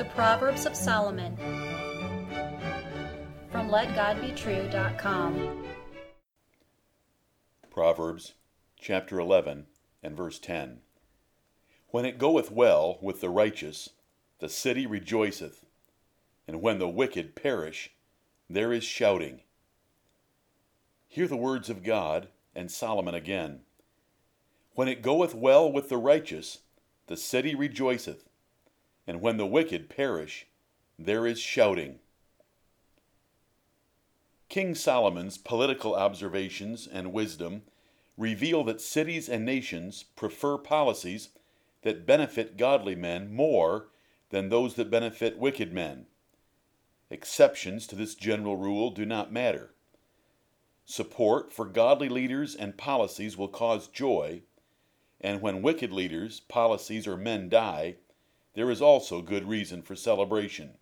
The Proverbs of Solomon from LetGodBetrue.com. Proverbs chapter 11 and verse 10. When it goeth well with the righteous, the city rejoiceth, and when the wicked perish, there is shouting. Hear the words of God and Solomon again. When it goeth well with the righteous, the city rejoiceth, and when the wicked perish, there is shouting. King Solomon's political observations and wisdom reveal that cities and nations prefer policies that benefit godly men more than those that benefit wicked men. Exceptions to this general rule do not matter. Support for godly leaders and policies will cause joy, and when wicked leaders, policies, or men die, there is also good reason for celebration.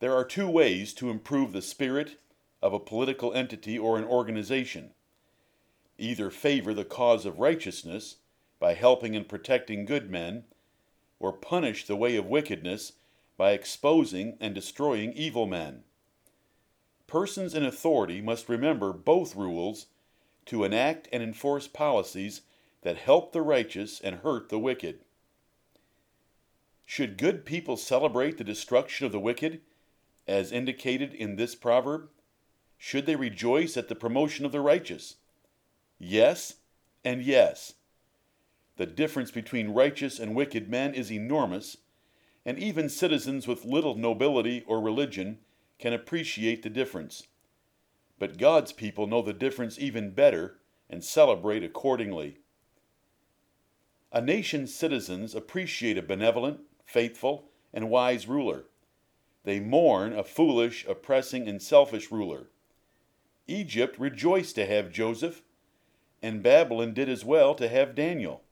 There are two ways to improve the spirit of a political entity or an organization. Either favor the cause of righteousness by helping and protecting good men, or punish the way of wickedness by exposing and destroying evil men. Persons in authority must remember both rules to enact and enforce policies that help the righteous and hurt the wicked. Should good people celebrate the destruction of the wicked, as indicated in this proverb? Should they rejoice at the promotion of the righteous? Yes, and yes. The difference between righteous and wicked men is enormous, and even citizens with little nobility or religion can appreciate the difference. But God's people know the difference even better and celebrate accordingly. A nation's citizens appreciate a benevolent, faithful, and wise ruler. They mourn a foolish, oppressing, and selfish ruler. Egypt rejoiced to have Joseph, and Babylon did as well to have Daniel.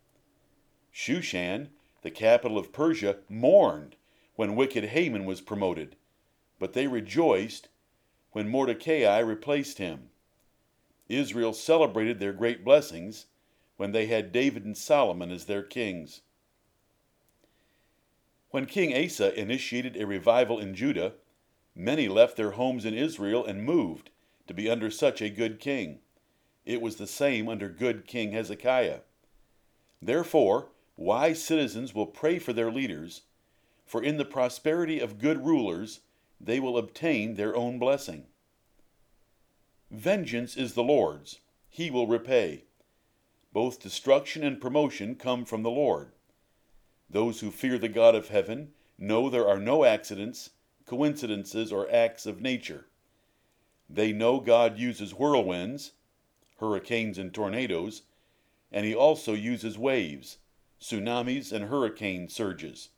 Shushan, the capital of Persia, mourned when wicked Haman was promoted, but they rejoiced when Mordecai replaced him. Israel celebrated their great blessings when they had David and Solomon as their kings. When King Asa initiated a revival in Judah, many left their homes in Israel and moved to be under such a good king. It was the same under good King Hezekiah. Therefore, wise citizens will pray for their leaders, for in the prosperity of good rulers they will obtain their own blessing. Vengeance is the Lord's, he will repay. Both destruction and promotion come from the Lord. Those who fear the God of heaven know there are no accidents, coincidences, or acts of nature. They know God uses whirlwinds, hurricanes, and tornadoes, and He also uses waves, tsunamis, and hurricane surges.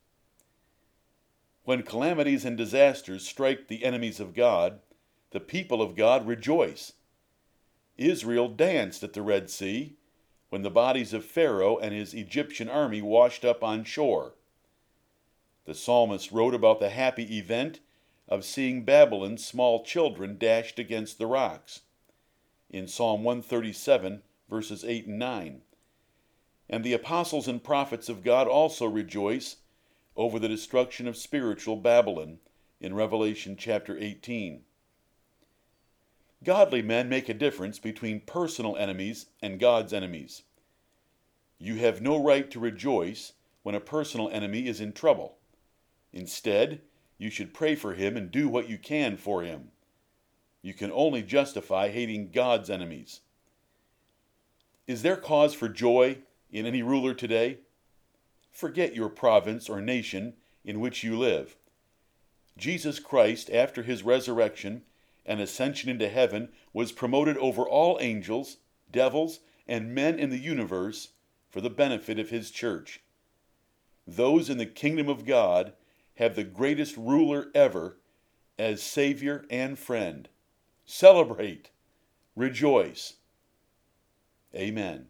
When calamities and disasters strike the enemies of God, the people of God rejoice. Israel danced at the Red Sea when the bodies of Pharaoh and his Egyptian army washed up on shore. The psalmist wrote about the happy event of seeing Babylon's small children dashed against the rocks in Psalm 137, verses 8 and 9. And the apostles and prophets of God also rejoice over the destruction of spiritual Babylon in Revelation chapter 18. Godly men make a difference between personal enemies and God's enemies. You have no right to rejoice when a personal enemy is in trouble. Instead, you should pray for him and do what you can for him. You can only justify hating God's enemies. Is there cause for joy in any ruler today? Forget your province or nation in which you live. Jesus Christ, after his resurrection, and ascension into heaven was promoted over all angels, devils, and men in the universe for the benefit of his church. Those in the kingdom of God have the greatest ruler ever as Savior and friend. Celebrate, rejoice. Amen.